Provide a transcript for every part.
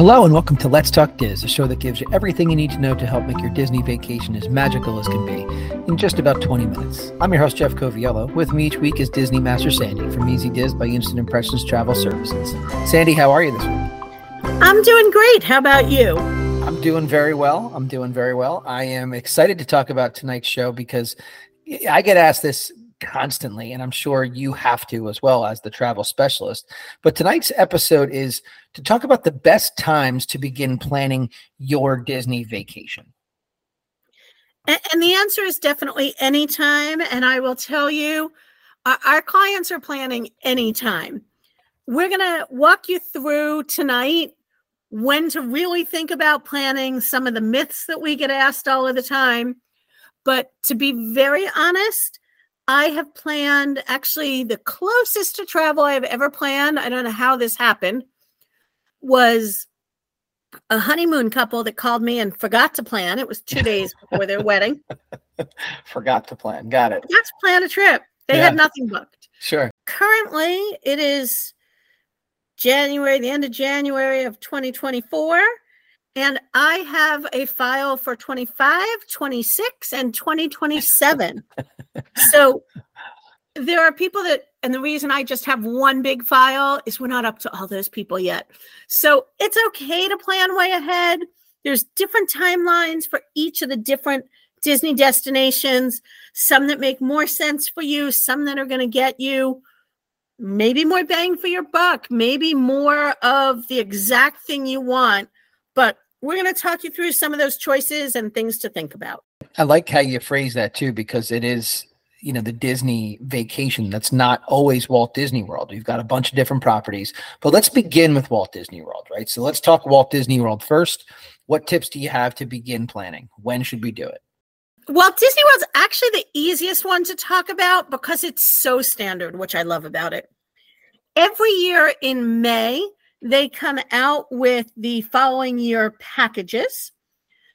Hello and welcome to Let's Talk Diz, a show that gives you everything you need to know to help make your Disney vacation as magical as can be in just about 20 minutes. I'm your host, Jeff Coviello. With me each week is Disney Master Sandy from Easy Diz by Instant Impressions Travel Services. Sandy, how are you this week? I'm doing great. How about you? I'm doing very well. I'm doing very well. I am excited to talk about tonight's show because I get asked this constantly, and I'm sure you have to as well as the travel specialist. But tonight's episode is to talk about the best times to begin planning your Disney vacation. And the answer is definitely anytime. And I will tell you, our clients are planning anytime. We're going to walk you through tonight when to really think about planning some of the myths that we get asked all of the time. But to be very honest, I have planned actually the closest to travel I've ever planned. I don't know how this happened. Was a honeymoon couple that called me and forgot to plan. It was two days before their wedding. Forgot to plan. Got it. Let's plan a trip. They yeah. had nothing booked. Sure. Currently, it is January, the end of January of 2024. And I have a file for 25, 26, and 2027. so there are people that, and the reason I just have one big file is we're not up to all those people yet. So it's okay to plan way ahead. There's different timelines for each of the different Disney destinations, some that make more sense for you, some that are going to get you maybe more bang for your buck, maybe more of the exact thing you want we're going to talk you through some of those choices and things to think about. I like how you phrase that too, because it is, you know, the Disney vacation that's not always Walt Disney World. You've got a bunch of different properties, but let's begin with Walt Disney World, right? So let's talk Walt Disney World first. What tips do you have to begin planning? When should we do it? Walt Disney World's actually the easiest one to talk about because it's so standard, which I love about it. Every year in May, they come out with the following year packages.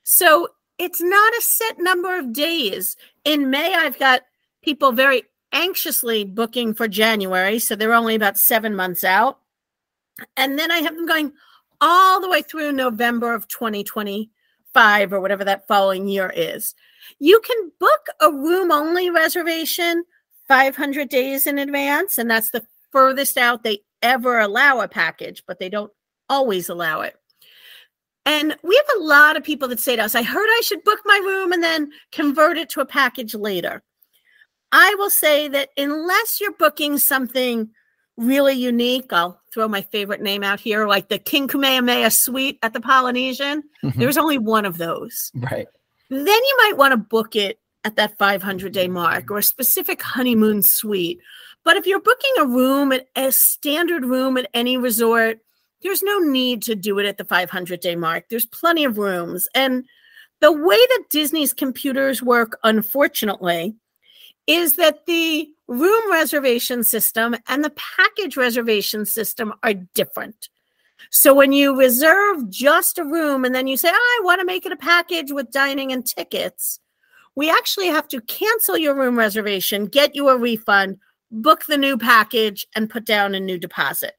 So it's not a set number of days. In May, I've got people very anxiously booking for January. So they're only about seven months out. And then I have them going all the way through November of 2025 or whatever that following year is. You can book a room only reservation 500 days in advance, and that's the furthest out they ever allow a package, but they don't always allow it. And we have a lot of people that say to us, I heard I should book my room and then convert it to a package later. I will say that unless you're booking something really unique, I'll throw my favorite name out here, like the King Kamehameha suite at the Polynesian. Mm-hmm. There's only one of those. Right. Then you might want to book it at that 500 day mark or a specific honeymoon suite but if you're booking a room at a standard room at any resort, there's no need to do it at the 500 day mark. There's plenty of rooms. And the way that Disney's computers work, unfortunately, is that the room reservation system and the package reservation system are different. So when you reserve just a room and then you say, oh, I want to make it a package with dining and tickets, we actually have to cancel your room reservation, get you a refund, book the new package and put down a new deposit.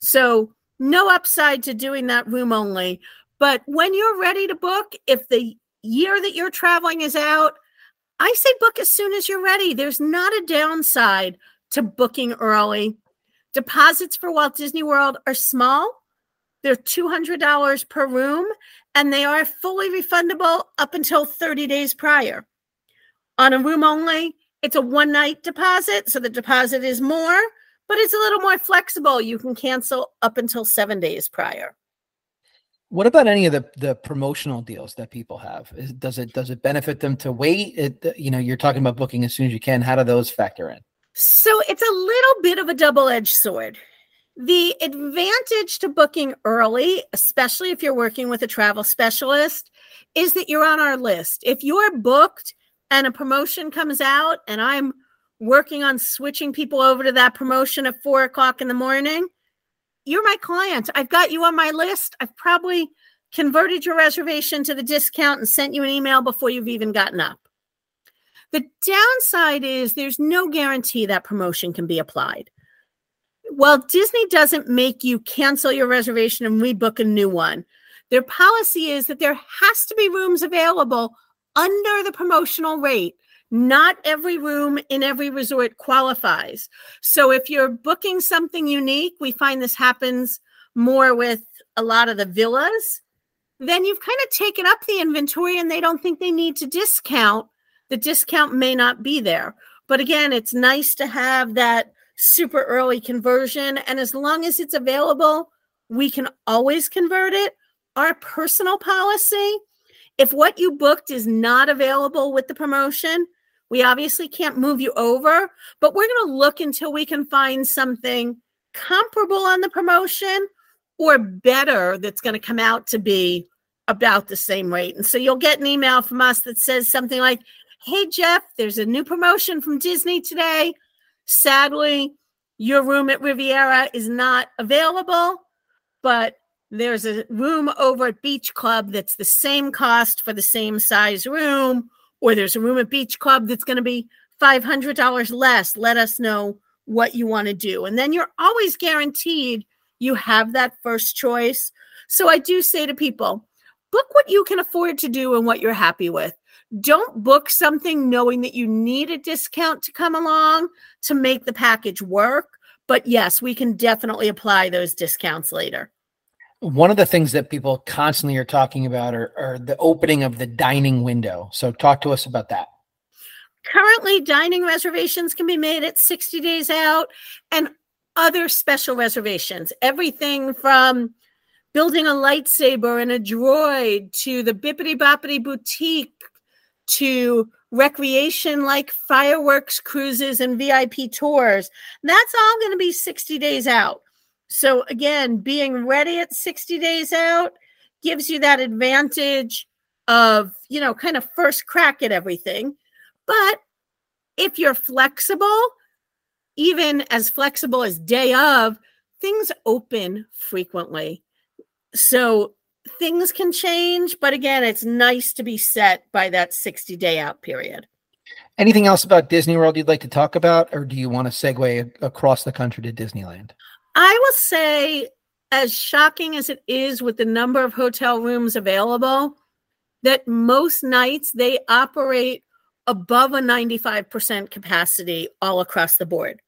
So, no upside to doing that room only. But when you're ready to book, if the year that you're traveling is out, I say book as soon as you're ready. There's not a downside to booking early. Deposits for Walt Disney World are small. They're $200 per room and they are fully refundable up until 30 days prior. On a room only, it's a one night deposit, so the deposit is more, but it's a little more flexible. You can cancel up until seven days prior. What about any of the the promotional deals that people have? Is, does it does it benefit them to wait? It, you know, you're talking about booking as soon as you can. How do those factor in? So it's a little bit of a double edged sword. The advantage to booking early, especially if you're working with a travel specialist, is that you're on our list. If you're booked and a promotion comes out and I'm working on switching people over to that promotion at four o'clock in the morning, you're my client. I've got you on my list. I've probably converted your reservation to the discount and sent you an email before you've even gotten up. The downside is there's no guarantee that promotion can be applied. Well, Disney doesn't make you cancel your reservation and rebook a new one. Their policy is that there has to be rooms available under the promotional rate. Not every room in every resort qualifies. So if you're booking something unique, we find this happens more with a lot of the villas, then you've kind of taken up the inventory and they don't think they need to discount. The discount may not be there. But again, it's nice to have that super early conversion. And as long as it's available, we can always convert it. Our personal policy if what you booked is not available with the promotion, we obviously can't move you over, but we're going to look until we can find something comparable on the promotion or better that's going to come out to be about the same rate. And so you'll get an email from us that says something like, Hey, Jeff, there's a new promotion from Disney today. Sadly, your room at Riviera is not available, but there's a room over at Beach Club that's the same cost for the same size room, or there's a room at Beach Club that's going to be $500 less. Let us know what you want to do. And then you're always guaranteed you have that first choice. So I do say to people, book what you can afford to do and what you're happy with. Don't book something knowing that you need a discount to come along to make the package work. But yes, we can definitely apply those discounts later. One of the things that people constantly are talking about are, are the opening of the dining window. So, talk to us about that. Currently, dining reservations can be made at 60 days out and other special reservations. Everything from building a lightsaber and a droid to the Bibbidi Bobbidi Boutique to recreation like fireworks cruises and VIP tours. That's all going to be 60 days out. So again, being ready at 60 days out gives you that advantage of, you know, kind of first crack at everything. But if you're flexible, even as flexible as day of, things open frequently. So things can change, but again, it's nice to be set by that 60 day out period. Anything else about Disney World you'd like to talk about, or do you want to segue across the country to Disneyland? I will say, as shocking as it is with the number of hotel rooms available, that most nights they operate above a 95% capacity all across the board.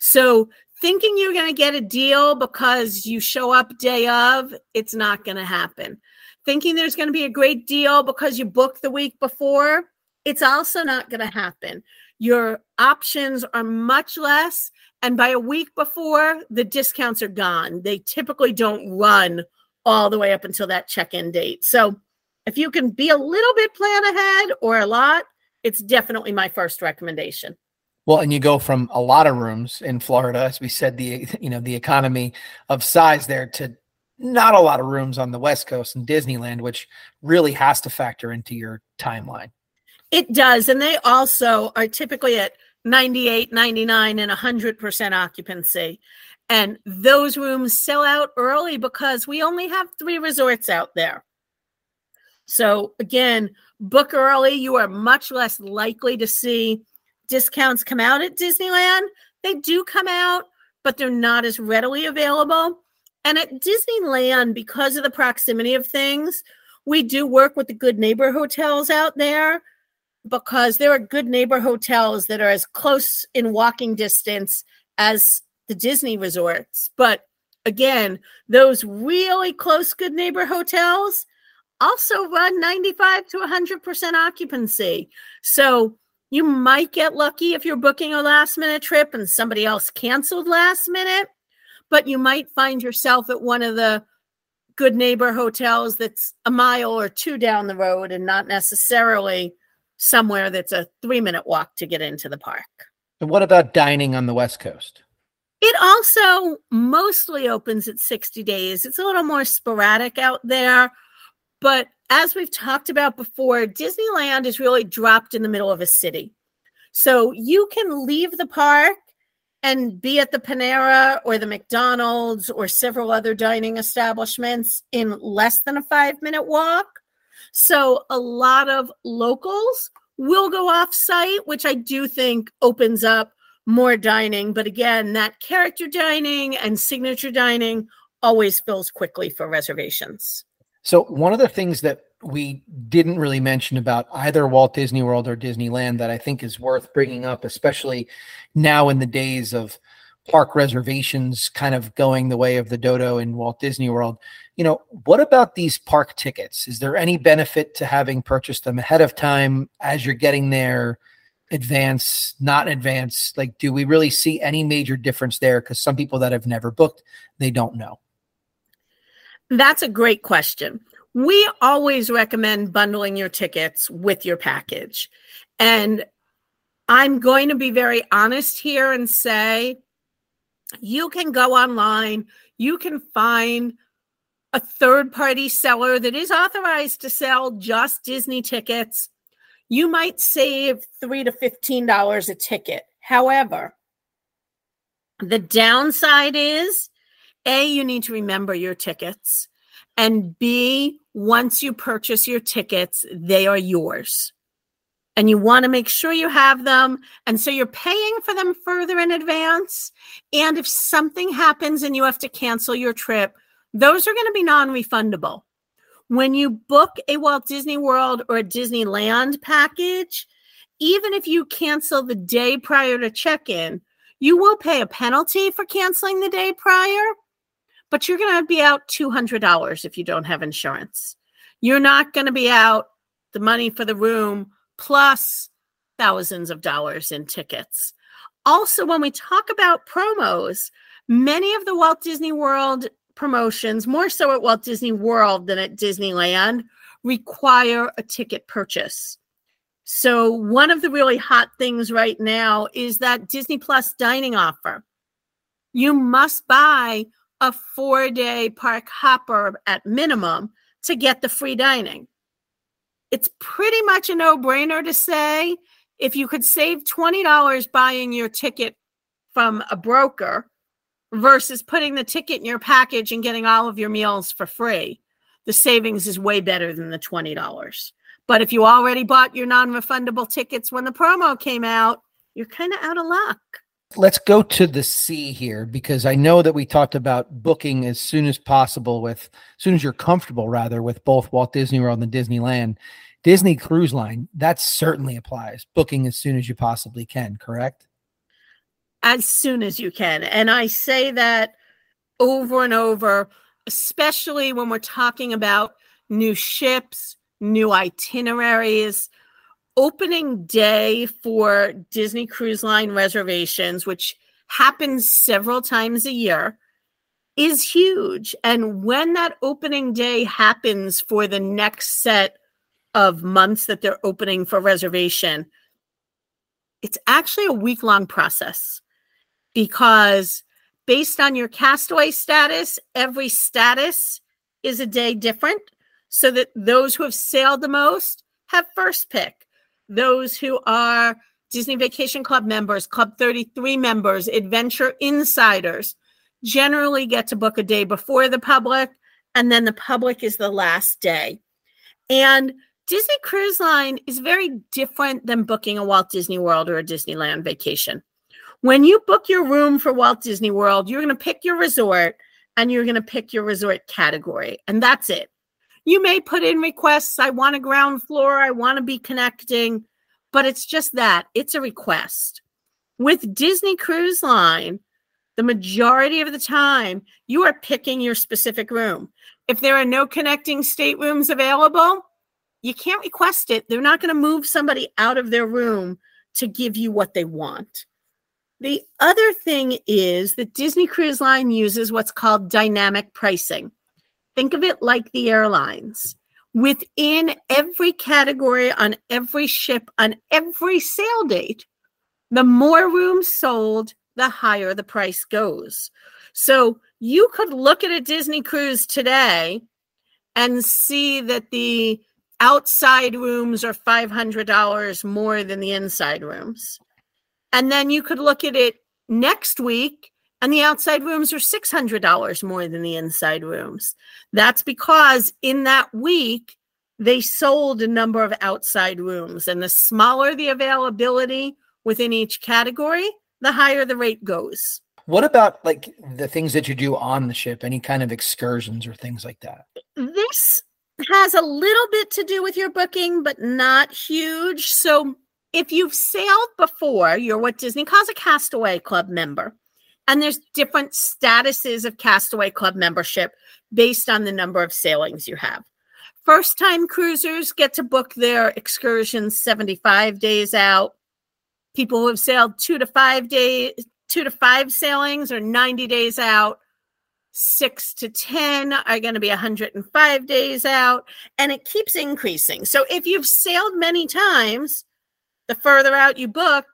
So, thinking you're going to get a deal because you show up day of, it's not going to happen. Thinking there's going to be a great deal because you booked the week before, it's also not going to happen. Your options are much less and by a week before, the discounts are gone. They typically don't run all the way up until that check in date. So if you can be a little bit plan ahead or a lot, it's definitely my first recommendation. Well, and you go from a lot of rooms in Florida, as we said, the you know the economy of size there to not a lot of rooms on the West Coast and Disneyland, which really has to factor into your timeline. It does, and they also are typically at 98, 99, and 100% occupancy. And those rooms sell out early because we only have three resorts out there. So, again, book early. You are much less likely to see discounts come out at Disneyland. They do come out, but they're not as readily available. And at Disneyland, because of the proximity of things, we do work with the good neighbor hotels out there because there are good neighbor hotels that are as close in walking distance as the Disney resorts. But again, those really close good neighbor hotels also run 95 to 100% occupancy. So you might get lucky if you're booking a last minute trip and somebody else canceled last minute, but you might find yourself at one of the good neighbor hotels that's a mile or two down the road and not necessarily somewhere that's a three minute walk to get into the park. And what about dining on the West Coast? It also mostly opens at 60 days. It's a little more sporadic out there. But as we've talked about before, Disneyland is really dropped in the middle of a city. So you can leave the park and be at the Panera or the McDonald's or several other dining establishments in less than a five minute walk. So a lot of locals will go off site, which I do think opens up more dining. But again, that character dining and signature dining always fills quickly for reservations. So, one of the things that we didn't really mention about either Walt Disney World or Disneyland that I think is worth bringing up, especially now in the days of park reservations kind of going the way of the dodo in Walt Disney World. You know, what about these park tickets? Is there any benefit to having purchased them ahead of time as you're getting there? advance, not advance? Like, do we really see any major difference there? Because some people that have never booked, they don't know. That's a great question. We always recommend bundling your tickets with your package. And I'm going to be very honest here and say you can go online, you can find a third party seller that is authorized to sell just Disney tickets you might save three to fifteen dollars a ticket. However, the downside is A, you need to remember your tickets. And B, once you purchase your tickets, they are yours. And you want to make sure you have them. And so you're paying for them further in advance. And if something happens and you have to cancel your trip, those are going to be non refundable. When you book a Walt Disney World or a Disneyland package, even if you cancel the day prior to check in, you will pay a penalty for canceling the day prior, but you're going to be out $200 if you don't have insurance. You're not going to be out the money for the room plus thousands of dollars in tickets. Also, when we talk about promos, many of the Walt Disney World promotions, more so at Walt Disney World than at Disneyland, require a ticket purchase. So, one of the really hot things right now is that Disney Plus dining offer. You must buy a four day park hopper at minimum to get the free dining. It's pretty much a no brainer to say if you could save $20 buying your ticket from a broker, versus putting the ticket in your package and getting all of your meals for free. The savings is way better than the $20. But if you already bought your non refundable tickets when the promo came out, you're kind of out of luck. Let's go to the sea here because I know that we talked about booking as soon as possible with, as soon as you're comfortable, rather, with both Walt Disney World and Disneyland. Disney Cruise Line, that certainly applies. Booking as soon as you possibly can, correct? As soon as you can. And I say that over and over, especially when we're talking about new ships, new itineraries. Opening day for Disney Cruise Line reservations, which happens several times a year, is huge. And when that opening day happens for the next set of months that they're opening for reservation, it's actually a week long process because based on your castaway status, every status is a day different so that those who have sailed the most have first pick. Those who are Disney Vacation Club members, Club 33 members, Adventure Insiders generally get to book a day before the public, and then the public is the last day. And Disney Cruise Line is very different than booking a Walt Disney World or a Disneyland vacation. When you book your room for Walt Disney World, you're going to pick your resort and you're going to pick your resort category, and that's it. You may put in requests. I want a ground floor. I want to be connecting, but it's just that it's a request. With Disney Cruise Line, the majority of the time, you are picking your specific room. If there are no connecting staterooms available, you can't request it. They're not going to move somebody out of their room to give you what they want. The other thing is that Disney Cruise Line uses what's called dynamic pricing. Think of it like the airlines. Within every category, on every ship, on every sale date, the more rooms sold, the higher the price goes. So you could look at a Disney cruise today and see that the outside rooms are $500 more than the inside rooms. And then you could look at it next week and the outside rooms are $600 more than the inside rooms. That's because in that week, they sold a number of outside rooms. And the smaller the availability within each category, the higher the rate goes. What about like the things that you do on the ship? Any kind of excursions or things like that? This has a little bit to do with your booking, but not huge. So if you've sailed before, you're what Disney calls a Castaway Club member. And there's different statuses of Castaway Club membership based on the number of sailings you have. First time cruisers get to book their excursions 75 days out. People who have sailed two to five days, two to five sailings or 90 days out. Six to 10 are going to be 105 days out. And it keeps increasing. So if you've sailed many times, the further out you book,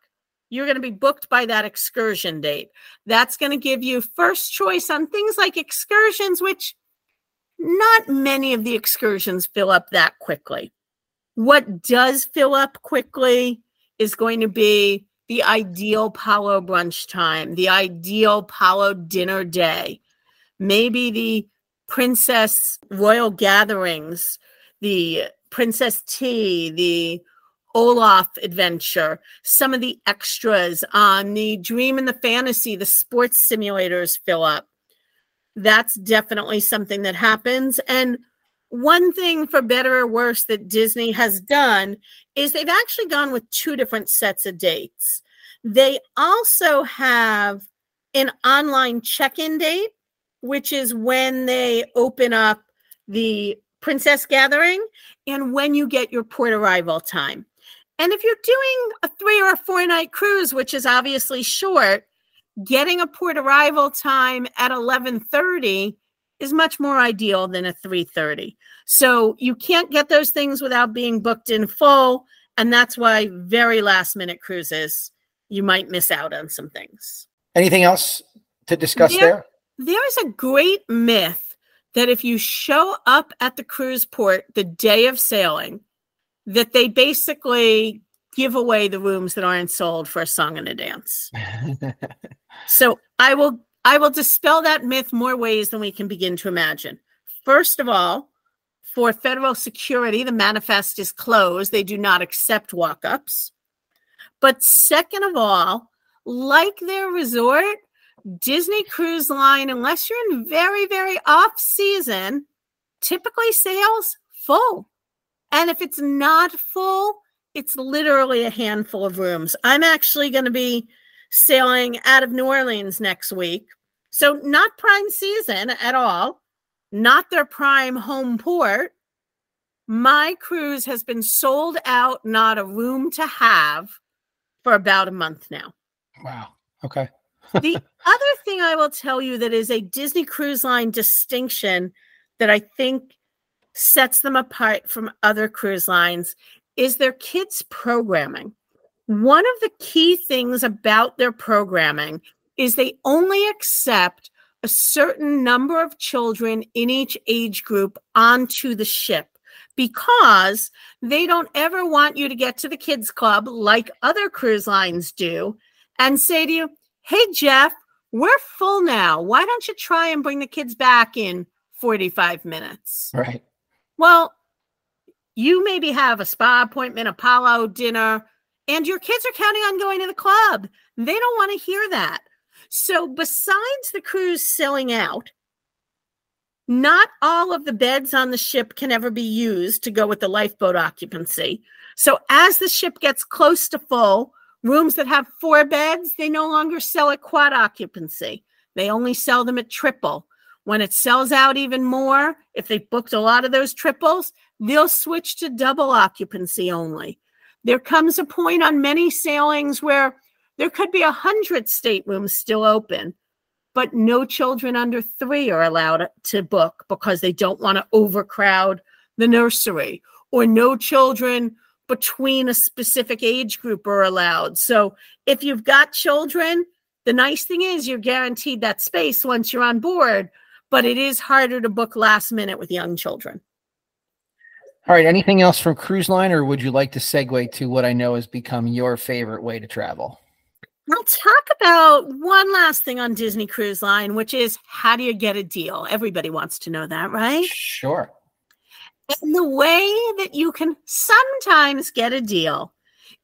you're going to be booked by that excursion date. That's going to give you first choice on things like excursions, which not many of the excursions fill up that quickly. What does fill up quickly is going to be the ideal Palo brunch time, the ideal Palo dinner day, maybe the princess royal gatherings, the princess tea, the Olaf adventure, some of the extras on the dream and the fantasy, the sports simulators fill up that's definitely something that happens. And one thing for better or worse that Disney has done is they've actually gone with two different sets of dates. They also have an online check in date, which is when they open up the Princess Gathering and when you get your port arrival time. And if you're doing a three or a four night cruise, which is obviously short, getting a port arrival time at 11:30 is much more ideal than a 3:30. So you can't get those things without being booked in full and that's why very last minute cruises you might miss out on some things. Anything else to discuss there? There There's a great myth that if you show up at the cruise port the day of sailing that they basically give away the rooms that aren't sold for a song and a dance. so I will I will dispel that myth more ways than we can begin to imagine. First of all, for federal security, the manifest is closed. They do not accept walk-ups. But second of all, like their resort, Disney Cruise Line, unless you're in very, very off season, typically sails full. And if it's not full, it's literally a handful of rooms. I'm actually going to be sailing out of New Orleans next week. So, not prime season at all, not their prime home port. My cruise has been sold out, not a room to have for about a month now. Wow. Okay. the other thing I will tell you that is a Disney Cruise Line distinction that I think sets them apart from other cruise lines is their kids' programming. One of the key things about their programming is they only accept a certain number of children in each age group onto the ship because they don't ever want you to get to the kids club like other cruise lines do and say to you, "Hey Jeff, we're full now. Why don't you try and bring the kids back in 45 minutes?" Right. Well, you maybe have a spa appointment, a Palo dinner, and your kids are counting on going to the club. They don't want to hear that. So, besides the cruise selling out, not all of the beds on the ship can ever be used to go with the lifeboat occupancy. So, as the ship gets close to full, rooms that have four beds, they no longer sell at quad occupancy. They only sell them at triple. When it sells out even more, if they booked a lot of those triples, they'll switch to double occupancy only. There comes a point on many sailings where there could be a hundred staterooms still open, but no children under three are allowed to book because they don't want to overcrowd the nursery, or no children between a specific age group are allowed. So if you've got children, the nice thing is you're guaranteed that space once you're on board, but it is harder to book last minute with young children. All right. Anything else from Cruise Line, or would you like to segue to what I know has become your favorite way to travel? I'll talk about one last thing on Disney Cruise Line, which is how do you get a deal? Everybody wants to know that, right? Sure. And the way that you can sometimes get a deal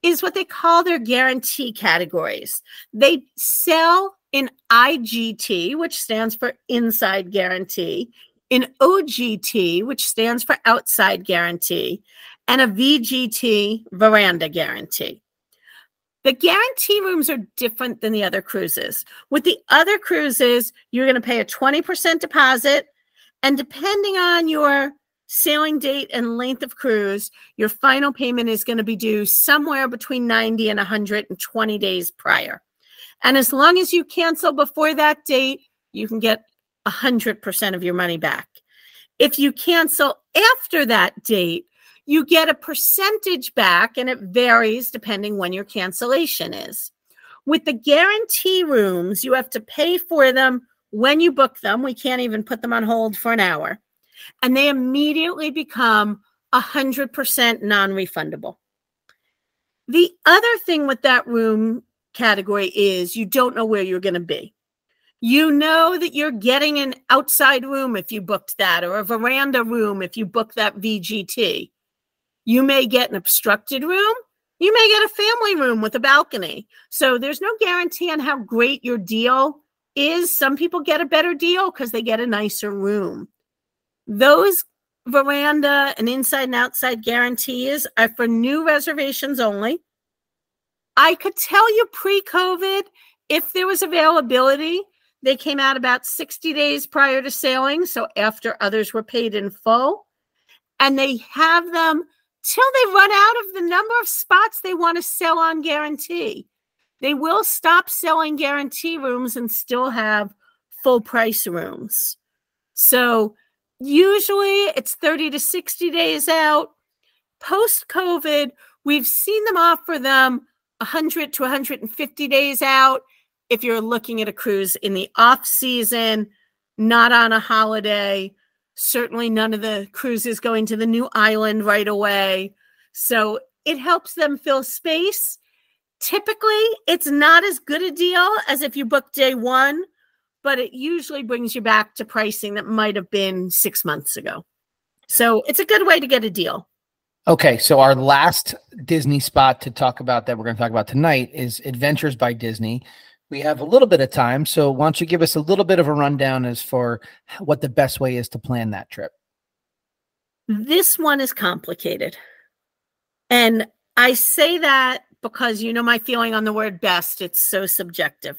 is what they call their guarantee categories. They sell in IGT, which stands for inside guarantee, in OGT, which stands for outside guarantee, and a VGT, veranda guarantee. The guarantee rooms are different than the other cruises. With the other cruises, you're going to pay a 20% deposit, and depending on your sailing date and length of cruise, your final payment is going to be due somewhere between 90 and 120 days prior. And as long as you cancel before that date, you can get 100% of your money back. If you cancel after that date, you get a percentage back and it varies depending when your cancellation is. With the guarantee rooms, you have to pay for them when you book them. We can't even put them on hold for an hour. And they immediately become 100% non refundable. The other thing with that room category is you don't know where you're going to be. You know that you're getting an outside room if you booked that, or a veranda room if you book that VGT. You may get an obstructed room. You may get a family room with a balcony. So there's no guarantee on how great your deal is. Some people get a better deal because they get a nicer room. Those veranda and inside and outside guarantees are for new reservations only. I could tell you pre COVID, if there was availability, they came out about 60 days prior to sailing. So after others were paid in full. And they have them till they run out of the number of spots they want to sell on guarantee. They will stop selling guarantee rooms and still have full price rooms. So usually it's 30 to 60 days out. Post COVID, we've seen them offer them 100 to 150 days out if you're looking at a cruise in the off season, not on a holiday. Certainly, none of the cruises going to the new island right away. So it helps them fill space. Typically, it's not as good a deal as if you book day one, but it usually brings you back to pricing that might have been six months ago. So it's a good way to get a deal. Okay, so our last Disney spot to talk about that we're going to talk about tonight is Adventures by Disney. We have a little bit of time, so why don't you give us a little bit of a rundown as for what the best way is to plan that trip? This one is complicated. And I say that because you know my feeling on the word best, it's so subjective.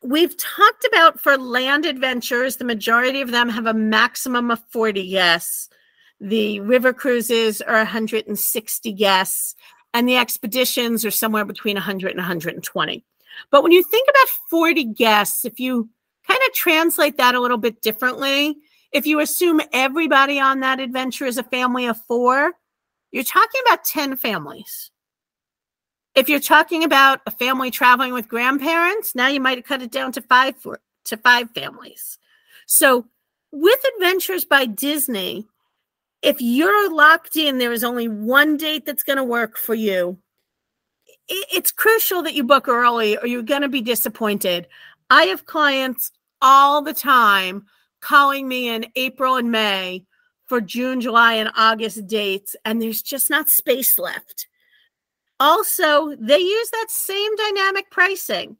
We've talked about for land adventures, the majority of them have a maximum of 40 guests the river cruises are 160 guests, and the expeditions are somewhere between 100 and 120. But when you think about 40 guests, if you kind of translate that a little bit differently, if you assume everybody on that adventure is a family of four, you're talking about 10 families. If you're talking about a family traveling with grandparents, now you might cut it down to five to five families. So with Adventures by Disney, if you're locked in, there is only one date that's going to work for you. It's crucial that you book early or you're going to be disappointed. I have clients all the time calling me in April and May for June, July, and August dates, and there's just not space left. Also, they use that same dynamic pricing.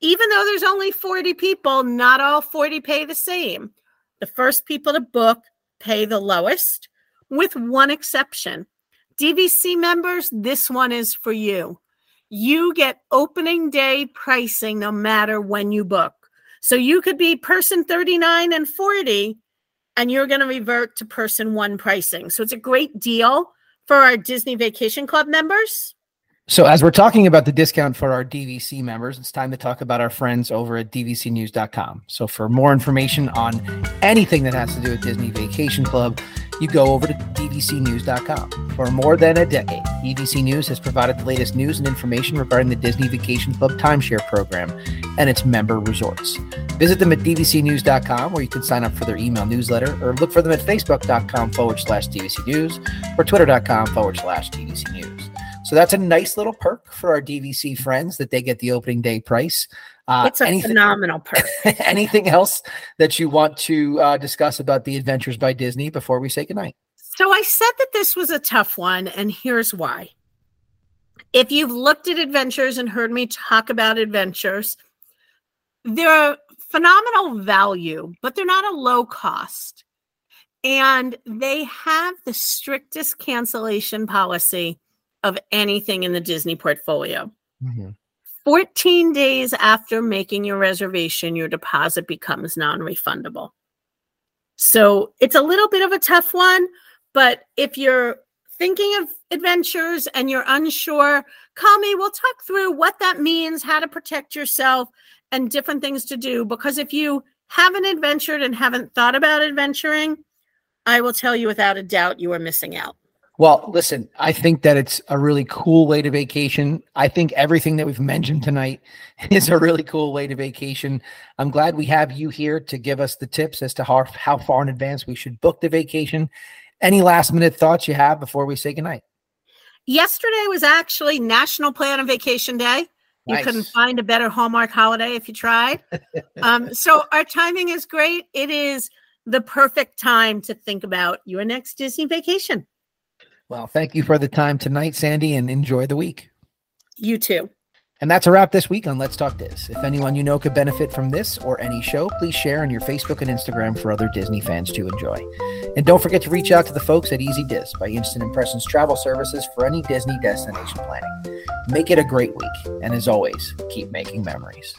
Even though there's only 40 people, not all 40 pay the same. The first people to book pay the lowest, with one exception. DVC members, this one is for you. You get opening day pricing no matter when you book. So you could be person 39 and 40, and you're going to revert to person one pricing. So it's a great deal for our Disney Vacation Club members. So, as we're talking about the discount for our DVC members, it's time to talk about our friends over at dvcnews.com. So, for more information on anything that has to do with Disney Vacation Club, you go over to dvcnews.com. For more than a decade, DVC News has provided the latest news and information regarding the Disney Vacation Club timeshare program and its member resorts. Visit them at dvcnews.com where you can sign up for their email newsletter or look for them at facebook.com forward slash DVC News or twitter.com forward slash DVC News. So that's a nice little perk for our DVC friends that they get the opening day price. Uh, it's a anything, phenomenal perk. anything else that you want to uh, discuss about the Adventures by Disney before we say goodnight? So I said that this was a tough one, and here's why. If you've looked at adventures and heard me talk about adventures, they're a phenomenal value, but they're not a low cost. And they have the strictest cancellation policy of anything in the Disney portfolio. Mm-hmm. 14 days after making your reservation, your deposit becomes non refundable. So it's a little bit of a tough one, but if you're thinking of adventures and you're unsure, call me. We'll talk through what that means, how to protect yourself, and different things to do. Because if you haven't adventured and haven't thought about adventuring, I will tell you without a doubt you are missing out. Well, listen, I think that it's a really cool way to vacation. I think everything that we've mentioned tonight is a really cool way to vacation. I'm glad we have you here to give us the tips as to how, how far in advance we should book the vacation. Any last minute thoughts you have before we say goodnight? Yesterday was actually National Plan on Vacation Day. You nice. couldn't find a better Hallmark holiday if you tried. um, so our timing is great. It is the perfect time to think about your next Disney vacation. Well, thank you for the time tonight, Sandy, and enjoy the week. You too. And that's a wrap this week on Let's Talk Diz. If anyone you know could benefit from this or any show, please share on your Facebook and Instagram for other Disney fans to enjoy. And don't forget to reach out to the folks at Easy Diz by Instant Impressions Travel Services for any Disney destination planning. Make it a great week. And as always, keep making memories.